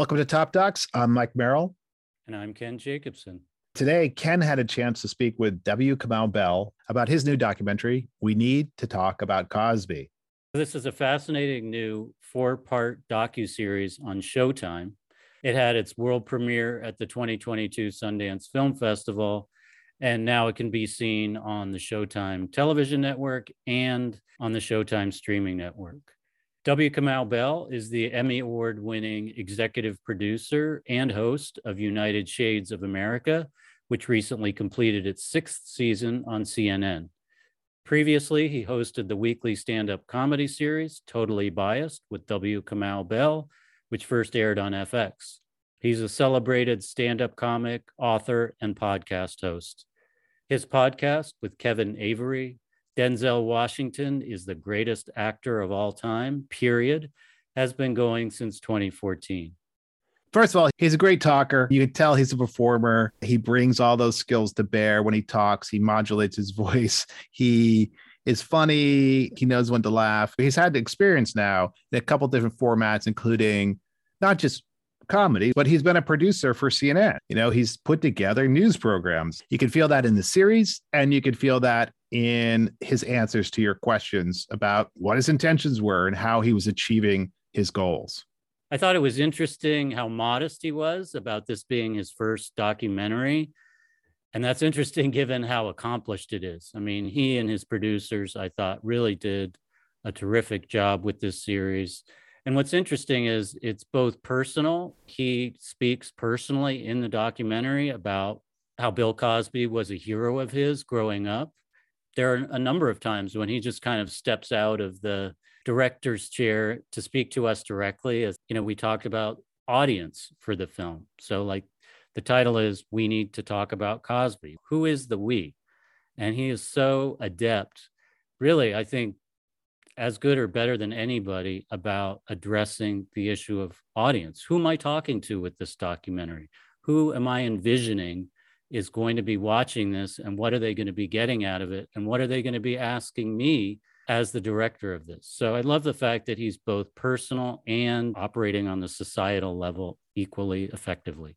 Welcome to Top Docs. I'm Mike Merrill. And I'm Ken Jacobson. Today, Ken had a chance to speak with W. Kamau Bell about his new documentary, We Need to Talk About Cosby. This is a fascinating new four part docu-series on Showtime. It had its world premiere at the 2022 Sundance Film Festival, and now it can be seen on the Showtime television network and on the Showtime streaming network. W. Kamau Bell is the Emmy Award winning executive producer and host of United Shades of America, which recently completed its sixth season on CNN. Previously, he hosted the weekly stand up comedy series, Totally Biased, with W. Kamau Bell, which first aired on FX. He's a celebrated stand up comic, author, and podcast host. His podcast with Kevin Avery, Denzel Washington is the greatest actor of all time, period, has been going since 2014. First of all, he's a great talker. You can tell he's a performer. He brings all those skills to bear when he talks. He modulates his voice. He is funny. He knows when to laugh. He's had the experience now in a couple different formats, including not just comedy, but he's been a producer for CNN. You know, he's put together news programs. You can feel that in the series, and you can feel that in his answers to your questions about what his intentions were and how he was achieving his goals. I thought it was interesting how modest he was about this being his first documentary. And that's interesting given how accomplished it is. I mean, he and his producers, I thought, really did a terrific job with this series. And what's interesting is it's both personal. He speaks personally in the documentary about how Bill Cosby was a hero of his growing up there are a number of times when he just kind of steps out of the director's chair to speak to us directly as you know we talked about audience for the film. So like the title is we need to talk about cosby. Who is the we? And he is so adept really i think as good or better than anybody about addressing the issue of audience. Who am i talking to with this documentary? Who am i envisioning is going to be watching this and what are they going to be getting out of it and what are they going to be asking me as the director of this? So i love the fact that he's both personal and operating on the societal level equally effectively.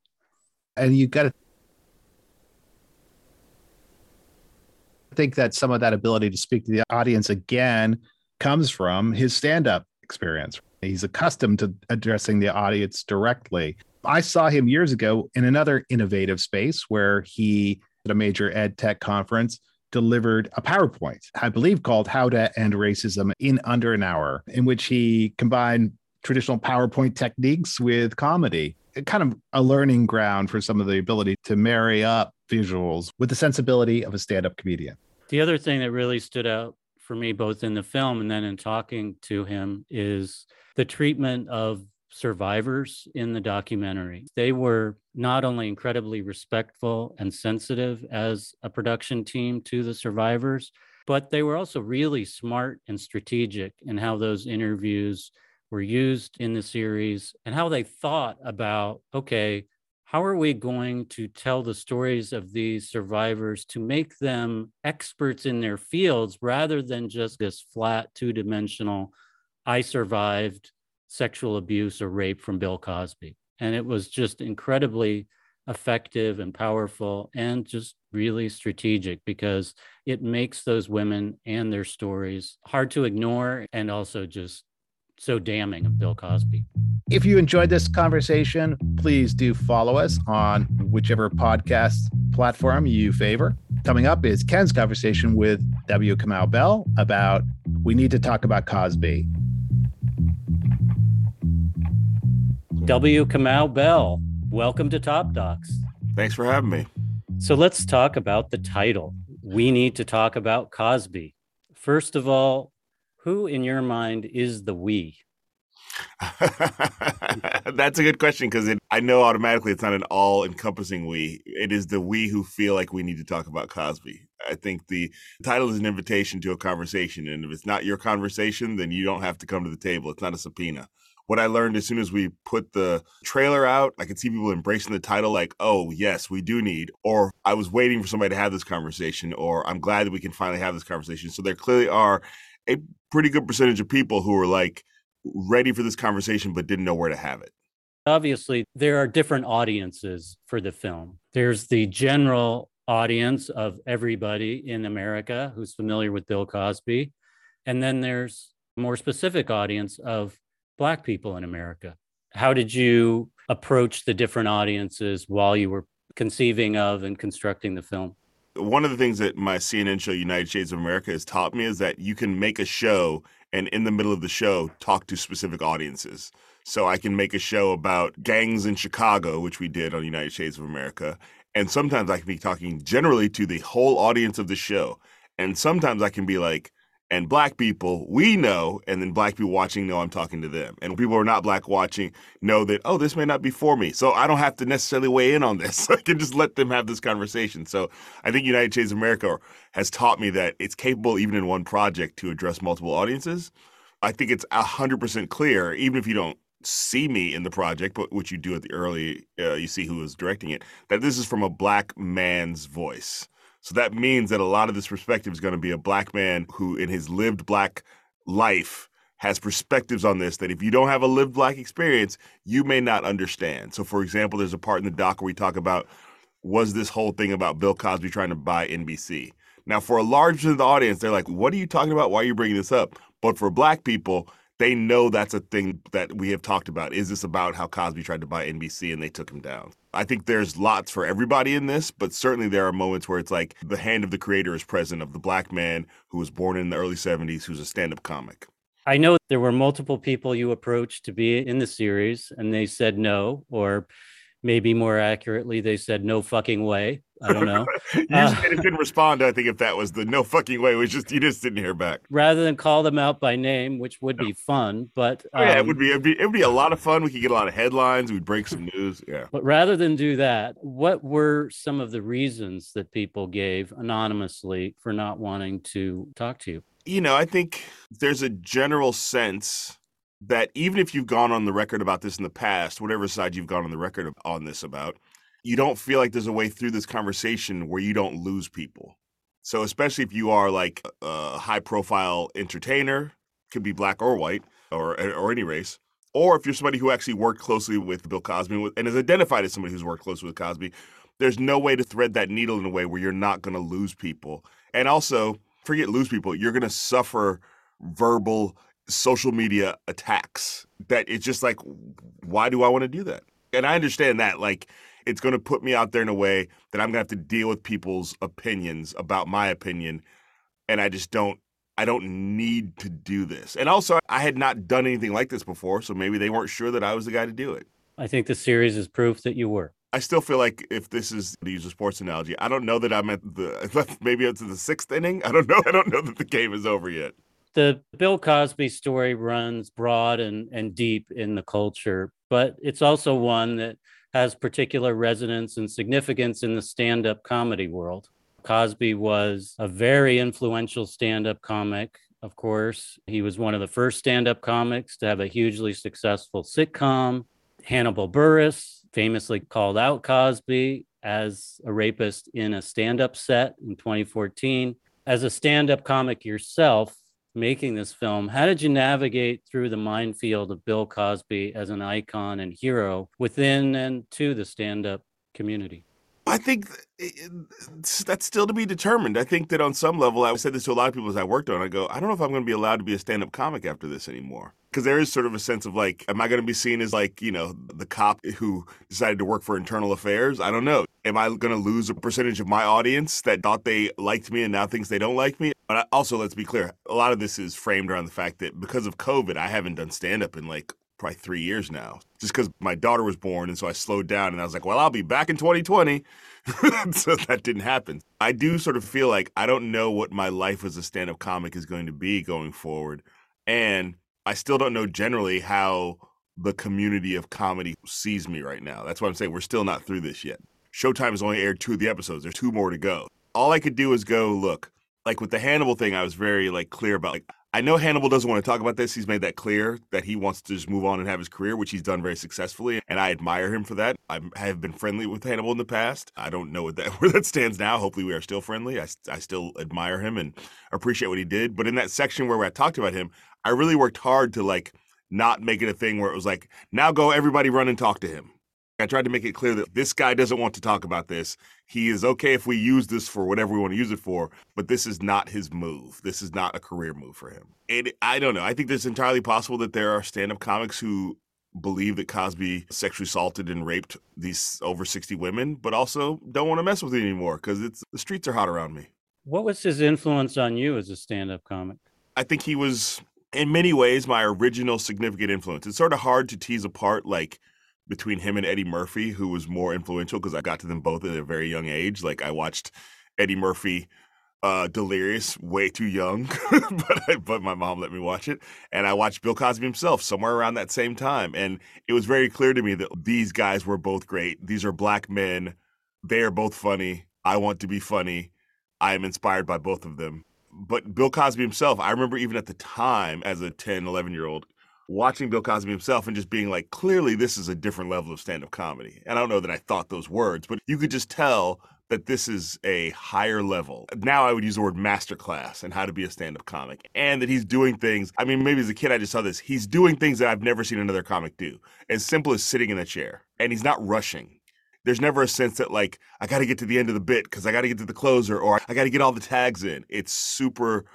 And you've got to think that some of that ability to speak to the audience again comes from his stand-up experience. He's accustomed to addressing the audience directly I saw him years ago in another innovative space where he, at a major ed tech conference, delivered a PowerPoint, I believe called How to End Racism in Under an Hour, in which he combined traditional PowerPoint techniques with comedy. Kind of a learning ground for some of the ability to marry up visuals with the sensibility of a stand up comedian. The other thing that really stood out for me, both in the film and then in talking to him, is the treatment of survivors in the documentary. They were not only incredibly respectful and sensitive as a production team to the survivors, but they were also really smart and strategic in how those interviews were used in the series and how they thought about okay, how are we going to tell the stories of these survivors to make them experts in their fields rather than just this flat two dimensional, I survived sexual abuse or rape from Bill Cosby. And it was just incredibly effective and powerful and just really strategic because it makes those women and their stories hard to ignore and also just so damning of Bill Cosby. If you enjoyed this conversation, please do follow us on whichever podcast platform you favor. Coming up is Ken's conversation with W. Kamau Bell about We Need to Talk About Cosby. W. Kamau Bell, welcome to Top Docs. Thanks for having me. So let's talk about the title. We need to talk about Cosby. First of all, who in your mind is the we? That's a good question because I know automatically it's not an all encompassing we. It is the we who feel like we need to talk about Cosby. I think the title is an invitation to a conversation. And if it's not your conversation, then you don't have to come to the table. It's not a subpoena what I learned as soon as we put the trailer out, I could see people embracing the title like, oh, yes, we do need, or I was waiting for somebody to have this conversation, or I'm glad that we can finally have this conversation. So there clearly are a pretty good percentage of people who are like ready for this conversation but didn't know where to have it. Obviously, there are different audiences for the film. There's the general audience of everybody in America who's familiar with Bill Cosby. And then there's more specific audience of Black people in America. How did you approach the different audiences while you were conceiving of and constructing the film? One of the things that my CNN show, United Shades of America, has taught me is that you can make a show and in the middle of the show talk to specific audiences. So I can make a show about gangs in Chicago, which we did on United Shades of America. And sometimes I can be talking generally to the whole audience of the show. And sometimes I can be like, and black people we know and then black people watching know i'm talking to them. And people who are not black watching know that oh this may not be for me. So i don't have to necessarily weigh in on this. I can just let them have this conversation. So i think united shades of america has taught me that it's capable even in one project to address multiple audiences. I think it's 100% clear even if you don't see me in the project but which you do at the early uh, you see who is directing it that this is from a black man's voice so that means that a lot of this perspective is going to be a black man who, in his lived black life, has perspectives on this that if you don't have a lived black experience, you may not understand. So, for example, there's a part in the doc where we talk about was this whole thing about Bill Cosby trying to buy NBC. Now, for a large of the audience, they're like, what are you talking about? Why are you bringing this up? But for black people, they know that's a thing that we have talked about. Is this about how Cosby tried to buy NBC and they took him down? I think there's lots for everybody in this, but certainly there are moments where it's like the hand of the creator is present of the black man who was born in the early 70s who's a stand up comic. I know there were multiple people you approached to be in the series and they said no, or maybe more accurately, they said no fucking way. I don't know. you uh, didn't respond. I think if that was the no fucking way, it was just you just didn't hear back. Rather than call them out by name, which would be fun, but um, oh, yeah, it would be it'd, be it'd be a lot of fun. We could get a lot of headlines. We'd break some news. Yeah. But rather than do that, what were some of the reasons that people gave anonymously for not wanting to talk to you? You know, I think there's a general sense that even if you've gone on the record about this in the past, whatever side you've gone on the record on this about, you don't feel like there's a way through this conversation where you don't lose people. So especially if you are like a high profile entertainer, could be black or white or or any race, or if you're somebody who actually worked closely with Bill Cosby and is identified as somebody who's worked closely with Cosby, there's no way to thread that needle in a way where you're not going to lose people. And also, forget lose people, you're going to suffer verbal social media attacks that it's just like why do I want to do that? And I understand that like it's going to put me out there in a way that I'm going to have to deal with people's opinions about my opinion and I just don't I don't need to do this. And also I had not done anything like this before, so maybe they weren't sure that I was the guy to do it. I think the series is proof that you were. I still feel like if this is to use a sports analogy, I don't know that I'm at the maybe it's the sixth inning. I don't know. I don't know that the game is over yet. The Bill Cosby story runs broad and, and deep in the culture, but it's also one that has particular resonance and significance in the stand up comedy world. Cosby was a very influential stand up comic, of course. He was one of the first stand up comics to have a hugely successful sitcom. Hannibal Buress famously called out Cosby as a rapist in a stand up set in 2014. As a stand up comic yourself, making this film, how did you navigate through the minefield of Bill Cosby as an icon and hero within and to the stand up community? I think that's still to be determined. I think that on some level, I said this to a lot of people as I worked on. I go, I don't know if I'm going to be allowed to be a stand-up comic after this anymore, because there is sort of a sense of like, am I going to be seen as like, you know, the cop who decided to work for internal affairs? I don't know. Am I going to lose a percentage of my audience that thought they liked me and now thinks they don't like me? But also, let's be clear, a lot of this is framed around the fact that because of COVID, I haven't done stand-up in like probably three years now, just because my daughter was born. And so I slowed down and I was like, well, I'll be back in 2020. so that didn't happen. I do sort of feel like I don't know what my life as a stand up comic is going to be going forward. And I still don't know generally how the community of comedy sees me right now. That's why I'm saying we're still not through this yet. Showtime has only aired two of the episodes. There's two more to go. All I could do is go look. Like with the Hannibal thing, I was very like clear about like I know Hannibal doesn't want to talk about this. He's made that clear that he wants to just move on and have his career, which he's done very successfully, and I admire him for that. I have been friendly with Hannibal in the past. I don't know that, where that stands now. Hopefully, we are still friendly. I, I still admire him and appreciate what he did. But in that section where I talked about him, I really worked hard to like not make it a thing where it was like, now go everybody run and talk to him. I tried to make it clear that this guy doesn't want to talk about this. He is okay if we use this for whatever we want to use it for, but this is not his move. This is not a career move for him. It, I don't know. I think it's entirely possible that there are stand up comics who believe that Cosby sexually assaulted and raped these over 60 women, but also don't want to mess with it anymore because it's the streets are hot around me. What was his influence on you as a stand up comic? I think he was, in many ways, my original significant influence. It's sort of hard to tease apart, like, between him and Eddie Murphy, who was more influential because I got to them both at a very young age. Like, I watched Eddie Murphy uh, Delirious way too young, but I, but my mom let me watch it, and I watched Bill Cosby himself somewhere around that same time, and it was very clear to me that these guys were both great. These are black men. They are both funny. I want to be funny. I am inspired by both of them. But Bill Cosby himself, I remember even at the time as a 10, 11 year old, watching Bill Cosby himself and just being like, clearly this is a different level of stand up comedy. And I don't know that I thought those words, but you could just tell that this is a higher level. Now I would use the word masterclass and how to be a stand up comic. And that he's doing things. I mean, maybe as a kid I just saw this. He's doing things that I've never seen another comic do. As simple as sitting in a chair. And he's not rushing. There's never a sense that like I got to get to the end of the bit because I got to get to the closer or I got to get all the tags in. It's super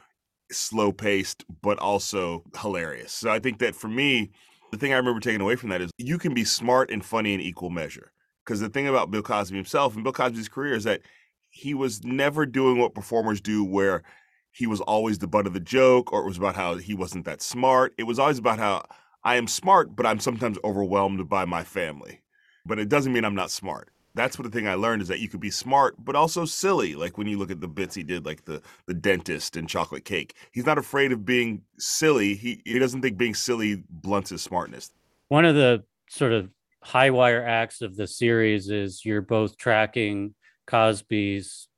slow paced, but also hilarious. So I think that for me, the thing I remember taking away from that is you can be smart and funny in equal measure. Because the thing about Bill Cosby himself and Bill Cosby's career is that he was never doing what performers do, where he was always the butt of the joke, or it was about how he wasn't that smart. It was always about how I am smart, but I'm sometimes overwhelmed by my family. But it doesn't mean I'm not smart. That's what the thing I learned is that you could be smart, but also silly. Like when you look at the bits he did, like the the dentist and chocolate cake. He's not afraid of being silly. He he doesn't think being silly blunts his smartness. One of the sort of high wire acts of the series is you're both tracking Cosby's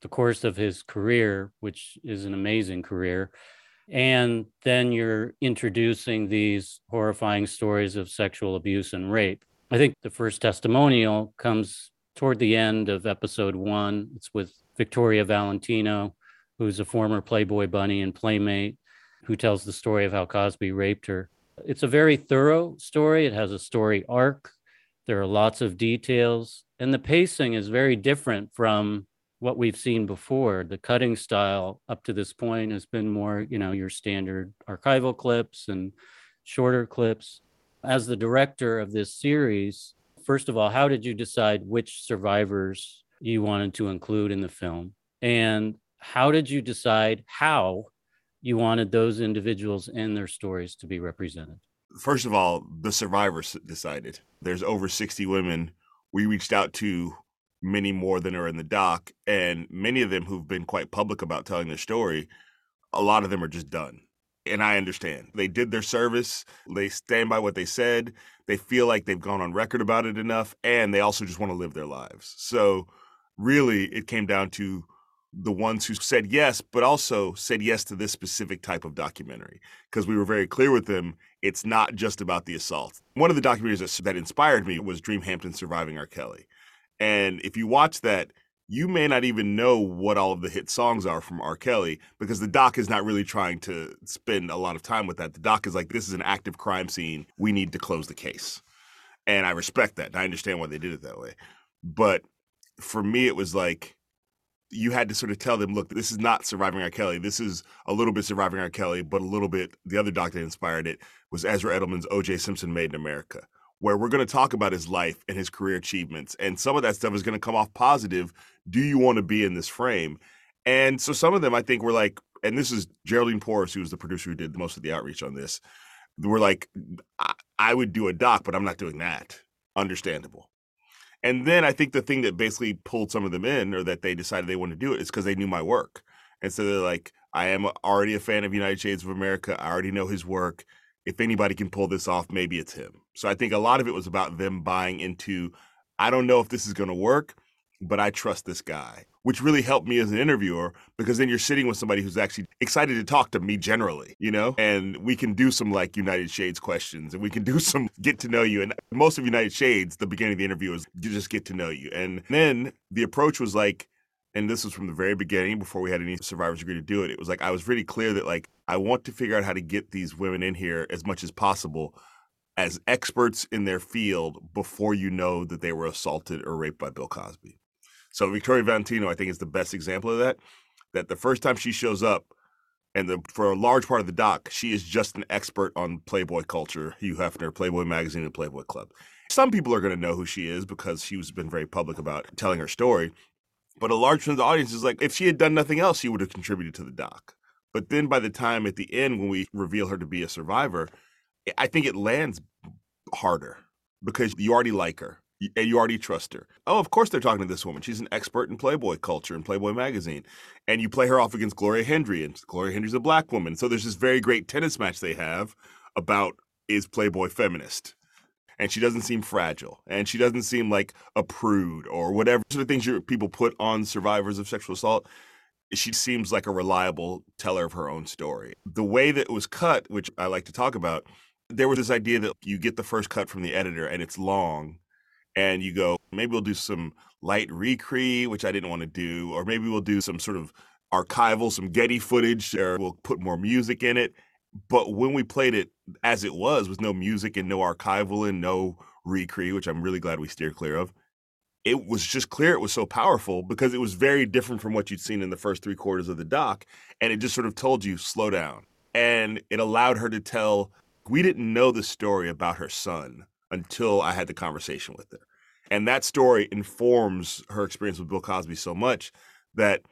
the course of his career, which is an amazing career. And then you're introducing these horrifying stories of sexual abuse and rape. I think the first testimonial comes toward the end of episode one. It's with Victoria Valentino, who's a former Playboy bunny and playmate, who tells the story of how Cosby raped her. It's a very thorough story. It has a story arc. There are lots of details, and the pacing is very different from what we've seen before. The cutting style up to this point has been more, you know, your standard archival clips and shorter clips. As the director of this series, first of all, how did you decide which survivors you wanted to include in the film? And how did you decide how you wanted those individuals and their stories to be represented? First of all, the survivors decided. There's over 60 women. We reached out to many more than are in the doc, and many of them who've been quite public about telling their story, a lot of them are just done. And I understand. They did their service, they stand by what they said, they feel like they've gone on record about it enough, and they also just want to live their lives. So, really, it came down to the ones who said yes, but also said yes to this specific type of documentary because we were very clear with them. It's not just about the assault. One of the documentaries that, inspired me was Dream Hampton Surviving R. Kelly. And if you watch that, you may not even know what all of the hit songs are from R. Kelly because the doc is not really trying to spend a lot of time with that. The doc is like, this is an active crime scene. We need to close the case. And I respect that. I understand why they did it that way. But for me, it was like, you had to sort of tell them, look, this is not Surviving R. Kelly. This is a little bit Surviving R. Kelly, but a little bit, the other doc that inspired it was Ezra Edelman's O.J. Simpson Made in America, where we're going to talk about his life and his career achievements. And some of that stuff is going to come off positive. Do you want to be in this frame? And so some of them, I think, were like, and this is Geraldine Porras, who was the producer who did most of the outreach on this. We're like, I, I would do a doc, but I'm not doing that. Understandable. And then I think the thing that basically pulled some of them in or that they decided they wanted to do it is because they knew my work. And so they're like, I am already a fan of United Shades of America. I already know his work. If anybody can pull this off, maybe it's him. So I think a lot of it was about them buying into, I don't know if this is going to work, but I trust this guy, which really helped me as an interviewer because then you're sitting with somebody who's actually excited to talk to me generally, you know? And we can do some like United Shades questions and we can do some get to know you. And most of United Shades, the beginning of the interview is you just get to know you. And then the approach was like, and this was from the very beginning before we had any survivors agree to do it. It was like I was really clear that like I want to figure out how to get these women in here as much as possible as experts in their field before you know that they were assaulted or raped by Bill Cosby. So Victoria Valentino, I think, is the best example of that. That the first time she shows up, and the, for a large part of the doc, she is just an expert on Playboy culture, Hugh Hefner, Playboy magazine, and Playboy Club. Some people are going to know who she is because she's been very public about telling her story. But a large part of the audience is like, if she had done nothing else, she would have contributed to the doc. But then by the time at the end, when we reveal her to be a survivor, I think it lands harder because you already like her and you already trust her. Oh, of course they're talking to this woman. She's an expert in Playboy culture and Playboy magazine. And you play her off against Gloria Hendry, and Gloria Hendry's a black woman. So there's this very great tennis match they have about is Playboy feminist? and she doesn't seem fragile and she doesn't seem like a prude or whatever sort of things people put on survivors of sexual assault she seems like a reliable teller of her own story the way that it was cut which i like to talk about there was this idea that you get the first cut from the editor and it's long and you go maybe we'll do some light recre which i didn't want to do or maybe we'll do some sort of archival some getty footage or we'll put more music in it but when we played it as it was, with no music and no archival and no recre, which I'm really glad we steer clear of, it was just clear it was so powerful because it was very different from what you'd seen in the first three quarters of the doc. And it just sort of told you, slow down. And it allowed her to tell, we didn't know the story about her son until I had the conversation with her. And that story informs her experience with Bill Cosby so much that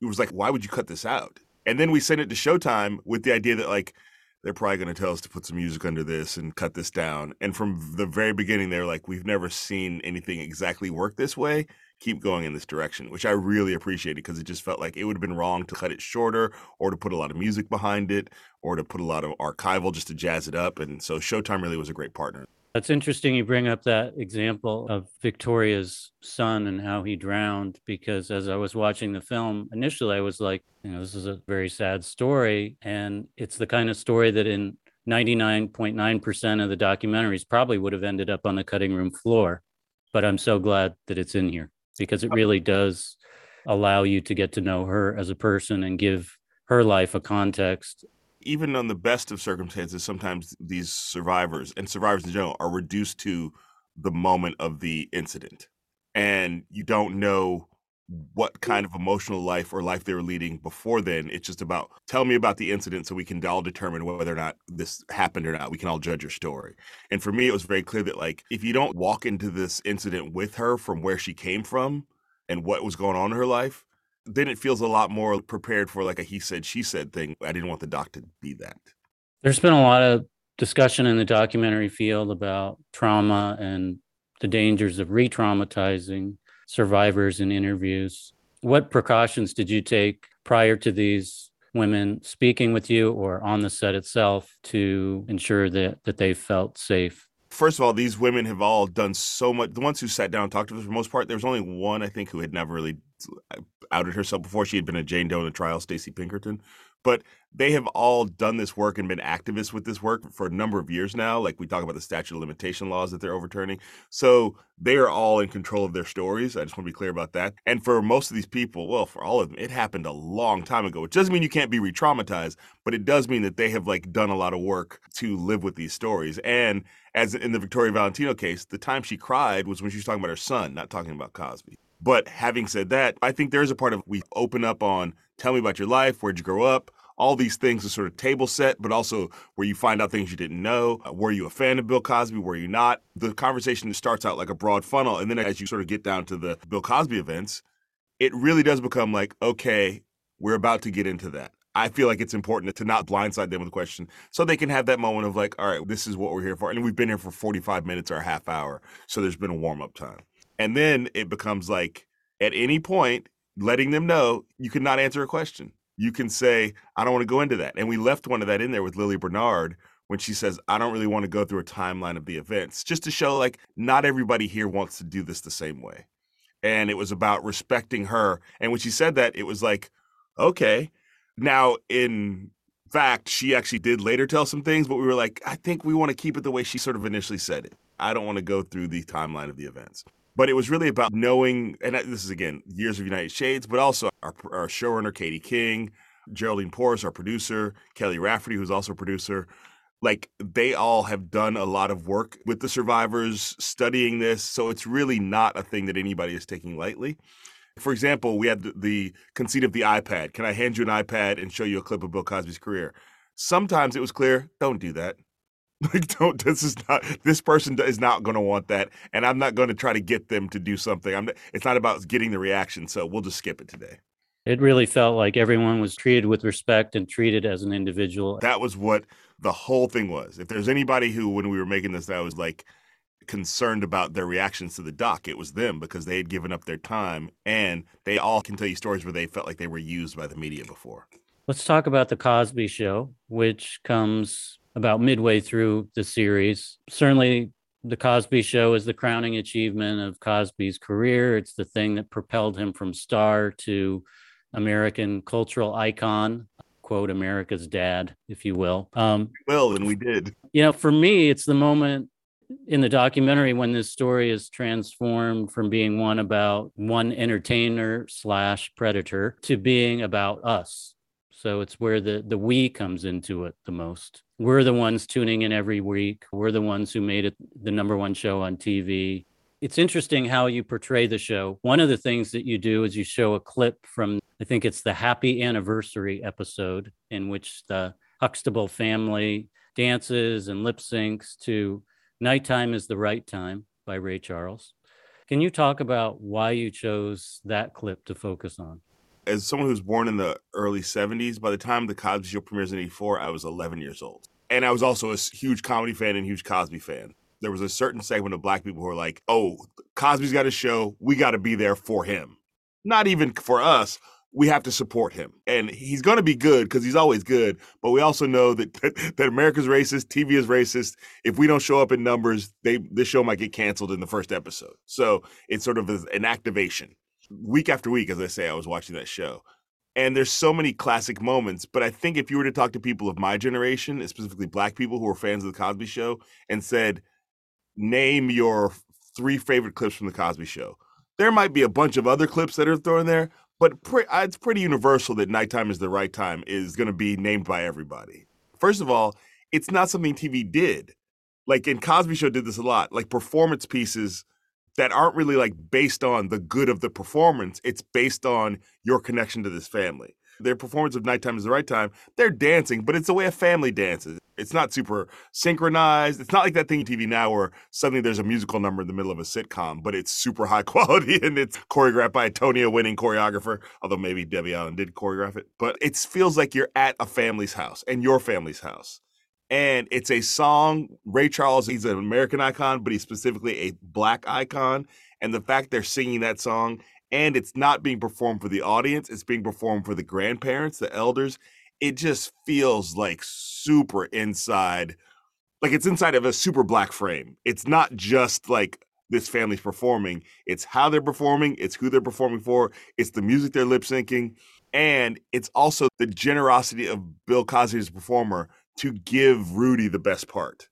it was like, why would you cut this out? And then we sent it to Showtime with the idea that, like, they're probably going to tell us to put some music under this and cut this down. And from the very beginning, they're like, we've never seen anything exactly work this way. Keep going in this direction, which I really appreciated because it just felt like it would have been wrong to cut it shorter or to put a lot of music behind it or to put a lot of archival just to jazz it up. And so Showtime really was a great partner. That's interesting. You bring up that example of Victoria's son and how he drowned, because as I was watching the film, initially I was like, you know, this is a very sad story. And it's the kind of story that in 99.9% of the documentaries probably would have ended up on the cutting room floor. But I'm so glad that it's in here because it really does allow you to get to know her as a person and give her life a context even on the best of circumstances, sometimes these survivors and survivors in general are reduced to the moment of the incident. And you don't know what kind of emotional life or life they were leading before then. It's just about tell me about the incident so we can all determine whether or not this happened or not. We can all judge your story. And for me, it was very clear that, like, if you don't walk into this incident with her from where she came from and what was going on in her life, then it feels a lot more prepared for like a he said she said thing. I didn't want the doc to be that. There's been a lot of discussion in the documentary field about trauma and the dangers of re-traumatizing survivors in interviews. What precautions did you take prior to these women speaking with you or on the set itself to ensure that that they felt safe? First of all, these women have all done so much. The ones who sat down and talked to us, for the most part, there was only one I think who had never really outed herself before. She had been a Jane Doe in the trial, Stacy Pinkerton. But they have all done this work and been activists with this work for a number of years now. Like we talk about the statute of limitation laws that they're overturning. So they are all in control of their stories. I just want to be clear about that. And for most of these people, well, for all of them, it happened a long time ago, which doesn't mean you can't be re traumatized, but it does mean that they have like done a lot of work to live with these stories. And as in the Victoria Valentino case, the time she cried was when she was talking about her son, not talking about Cosby. But having said that, I think there is a part of we open up on tell me about your life, where'd you grow up, all these things are sort of table set, but also where you find out things you didn't know. Uh, were you a fan of Bill Cosby? Were you not? The conversation starts out like a broad funnel. And then as you sort of get down to the Bill Cosby events, it really does become like, okay, we're about to get into that. I feel like it's important to not blindside them with a question so they can have that moment of like, all right, this is what we're here for. And we've been here for 45 minutes or a half hour. So there's been a warm up time. And then it becomes like at any point, letting them know you cannot answer a question. You can say, I don't want to go into that. And we left one of that in there with Lili Bernard when she says, I don't really want to go through a timeline of the events, just to show like not everybody here wants to do this the same way. And it was about respecting her. And when she said that, it was like, okay. Now, in fact, she actually did later tell some things, but we were like, I think we want to keep it the way she sort of initially said it. I don't want to go through the timeline of the events. But it was really about knowing, and this is again years of United Shades, but also our, our showrunner Katie King, Geraldine Porras, our producer, Kelly Rafferty, who's also a producer. Like they all have done a lot of work with the survivors studying this. So it's really not a thing that anybody is taking lightly. For example, we had the, the conceit of the iPad. Can I hand you an iPad and show you a clip of Bill Cosby's career? Sometimes it was clear, don't do that. Like, don't. This is not. This person is not going to want that, and I'm not going to try to get them to do something. I'm. It's not about getting the reaction. So we'll just skip it today. It really felt like everyone was treated with respect and treated as an individual. That was what the whole thing was. If there's anybody who, when we were making this, that was like concerned about their reactions to the doc, it was them because they had given up their time and they all can tell you stories where they felt like they were used by the media before. Let's talk about the Cosby Show, which comes about midway through the series. Certainly, the Cosby Show is the crowning achievement of Cosby's career. It's the thing that propelled him from star to American cultural icon, quote, America's dad, if you will. Um, well, and we did. You know, for me, it's the moment in the documentary when this story is transformed from being one about one entertainer slash predator to being about us so it's where the the we comes into it the most. We're the ones tuning in every week. We're the ones who made it the number one show on TV. It's interesting how you portray the show. One of the things that you do is you show a clip from I think it's the happy anniversary episode in which the Huxtable family dances and lip syncs to Nighttime is the Right Time by Ray Charles. Can you talk about why you chose that clip to focus on? As someone who was born in the early 70s, by the time the Cosby Show premieres in 84, I was 11 years old. And I was also a huge comedy fan and huge Cosby fan. There was a certain segment of black people who were like, oh, Cosby's got a show. We got to be there for him. Not even for us. We have to support him. And he's going to be good because he's always good. But we also know that, that America's racist, TV is racist. If we don't show up in numbers, they this show might get canceled in the first episode. So it's sort of an activation week after week, as I say, I was watching that show. And there's so many classic moments. But I think if you were to talk to people of my generation, specifically black people who are fans of the Cosby Show, and said, name your three favorite clips from the Cosby Show, there might be a bunch of other clips that are thrown there, but pre- uh, it's pretty universal that nighttime is the right time is going to be named by everybody. First of all, it's not something TV did. Like in Cosby Show did this a lot. Like performance pieces that aren't really like based on the good of the performance. It's based on your connection to this family. Their performance of Nighttime is the Right Time, they're dancing, but it's the way a family dances. It's not super synchronized. It's not like that thing on TV now where suddenly there's a musical number in the middle of a sitcom, but it's super high quality and it's choreographed by a Tony winning choreographer, although maybe Debbie Allen did choreograph it. But it feels like you're at a family's house and your family's house and it's a song. Ray Charles, he's an American icon, but he's specifically a black icon. And the fact they're singing that song and it's not being performed for the audience, it's being performed for the grandparents, the elders. It just feels like super inside, like it's inside of a super black frame. It's not just like this family's performing, it's how they're performing, it's who they're performing for, it's the music they're lip syncing. And it's also the generosity of Bill Cosby as performer to give Rudy the best part,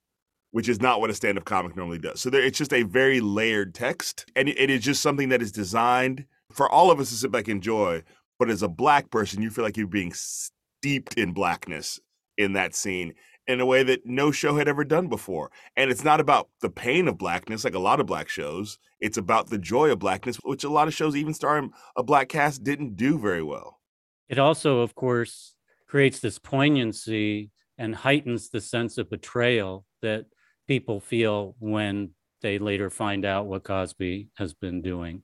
which is not what a stand up comic normally does. So there, it's just a very layered text. And it is just something that is designed for all of us to sit back and enjoy. But as a black person, you feel like you're being steeped in blackness in that scene in a way that no show had ever done before. And it's not about the pain of blackness like a lot of black shows. It's about the joy of blackness, which a lot of shows, even starring a black cast, didn't do very well. It also, of course, creates this poignancy and heightens the sense of betrayal that people feel when they later find out what Cosby has been doing.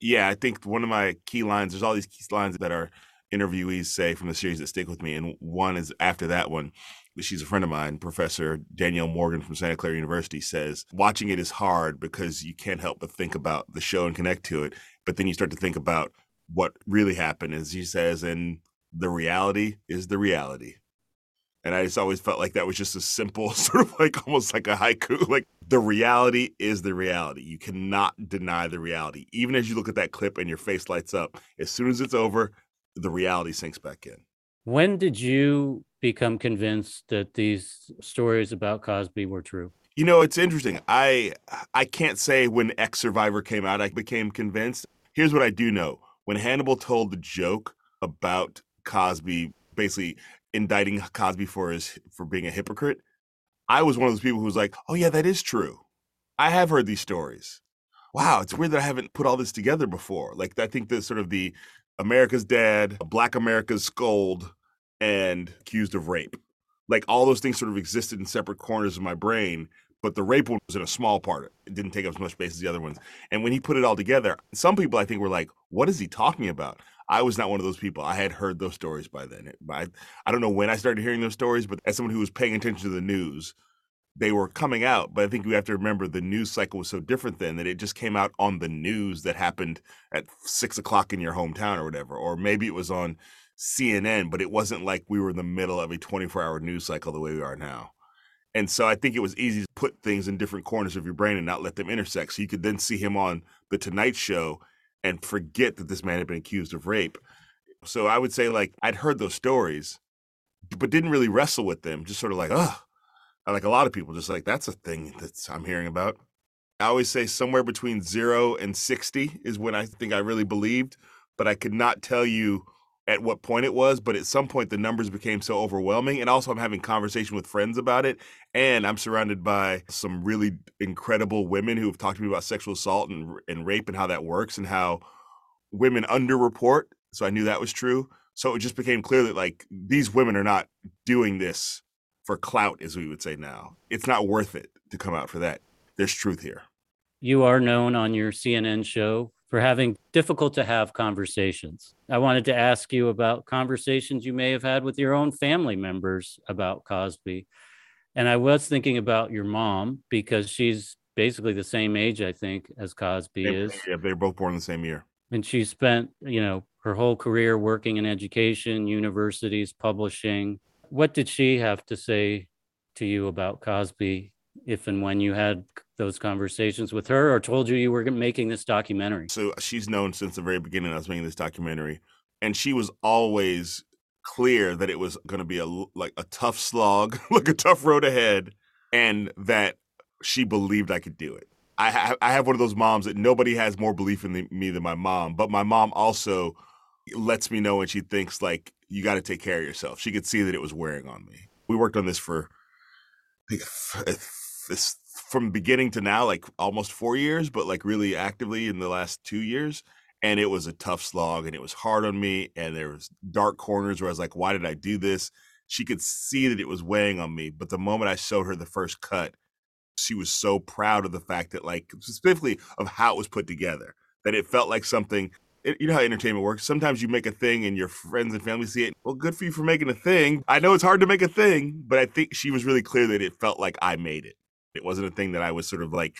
Yeah, I think one of my key lines, there's all these key lines that our interviewees say from the series that stick with me. And one is after that one, she's a friend of mine, Professor Danielle Morgan from Santa Clara University says, watching it is hard because you can't help but think about the show and connect to it. But then you start to think about what really happened, as she says, and the reality is the reality. And I just always felt like that was just a simple, sort of like almost like a haiku. Like the reality is the reality. You cannot deny the reality. Even as you look at that clip and your face lights up, as soon as it's over, the reality sinks back in. When did you become convinced that these stories about Cosby were true? You know, it's interesting. I I can't say when X Survivor came out, I became convinced. Here's what I do know: when Hannibal told the joke about Cosby, basically indicting Cosby for his for being a hypocrite, I was one of those people who was like, "Oh yeah, that is true. I have heard these stories. Wow, it's weird that I haven't put all this together before." Like I think that sort of the America's Dad, Black America's Scold, and accused of rape. Like all those things sort of existed in separate corners of my brain, but the rape one was in a small part. It didn't take up as much space as the other ones. And when he put it all together, some people I think were like, "What is he talking about?" I was not one of those people. I had heard those stories by then. I, I don't know when I started hearing those stories, but as someone who was paying attention to the news, they were coming out. But I think we have to remember the news cycle was so different then that it just came out on the news that happened at six o'clock in your hometown or whatever. Or maybe it was on CNN, but it wasn't like we were in the middle of a 24 hour news cycle the way we are now. And so I think it was easy to put things in different corners of your brain and not let them intersect. So you could then see him on The Tonight Show and forget that this man had been accused of rape. So I would say, like, I'd heard those stories, but didn't really wrestle with them. Just sort of like, oh, like a lot of people, just like, that's a thing that I'm hearing about. I always say somewhere between zero and 60 is when I think I really believed, but I could not tell you at what point it was, but at some point the numbers became so overwhelming. And also, I'm having conversation with friends about it, and I'm surrounded by some really incredible women who have talked to me about sexual assault and, and rape and how that works and how women underreport. So I knew that was true. So it just became clear that like these women are not doing this for clout, as we would say now. It's not worth it to come out for that. There's truth here. You are known on your CNN show for having difficult to have conversations. I wanted to ask you about conversations you may have had with your own family members about Cosby. And I was thinking about your mom because she's basically the same age, I think, as Cosby They- is. Yeah, they're both born the same year. And she spent, you know, her whole career working in education, universities, publishing. What did she have to say to you about Cosby if and when you had those conversations with her or told you you were making this documentary? So uh, she's known since the very beginning I was making this documentary, and she was always clear that it was going to be a like a tough slog, like a tough road ahead, and that she believed I could do it. I ha- I have one of those moms that nobody has more belief in the, me than my mom, but my mom also lets me know when she thinks like you got to take care of yourself. She could see that it was wearing on me. We worked on this for uh, f- this from beginning to now, like almost four years, but like really actively in the last two years. And it was a tough slog and it was hard on me. And there was dark corners where I was like, why did I do this? She could see that it was weighing on me. But the moment I showed her the first cut, she was so proud of the fact that like specifically of how it was put together, that it felt like something it, you know how entertainment works. Sometimes you make a thing and your friends and family see it. Well, good for you for making a thing. I know it's hard to make a thing, but I think she was really clear that it felt like I made it. It wasn't a thing that I was sort of like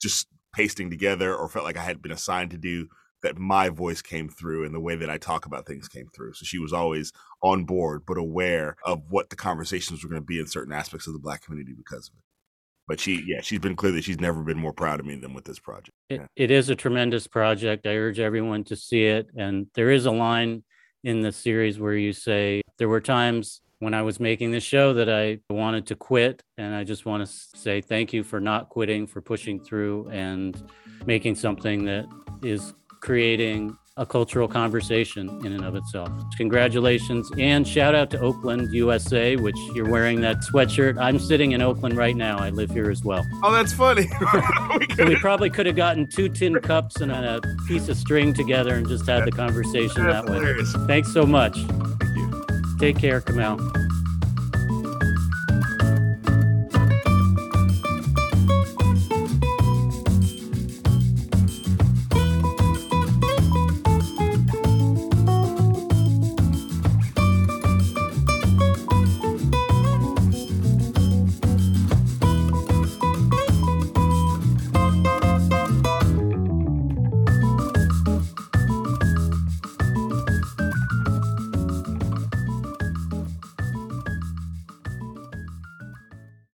just pasting together or felt like I had been assigned to do. That my voice came through and the way that I talk about things came through. So she was always on board, but aware of what the conversations were going to be in certain aspects of the black community because of it. But she, yeah, she's been clear that she's never been more proud of me than with this project. It, it is a tremendous project. I urge everyone to see it. And there is a line in the series where you say, There were times when I was making this show that I wanted to quit. And I just want to say thank you for not quitting, for pushing through and making something that is creating a cultural conversation in and of itself. Congratulations and shout out to Oakland, USA, which you're wearing that sweatshirt. I'm sitting in Oakland right now. I live here as well. Oh, that's funny. We So we probably could have gotten two tin cups and a piece of string together and just had the conversation that that's way. Thanks so much. Take care, Kamau.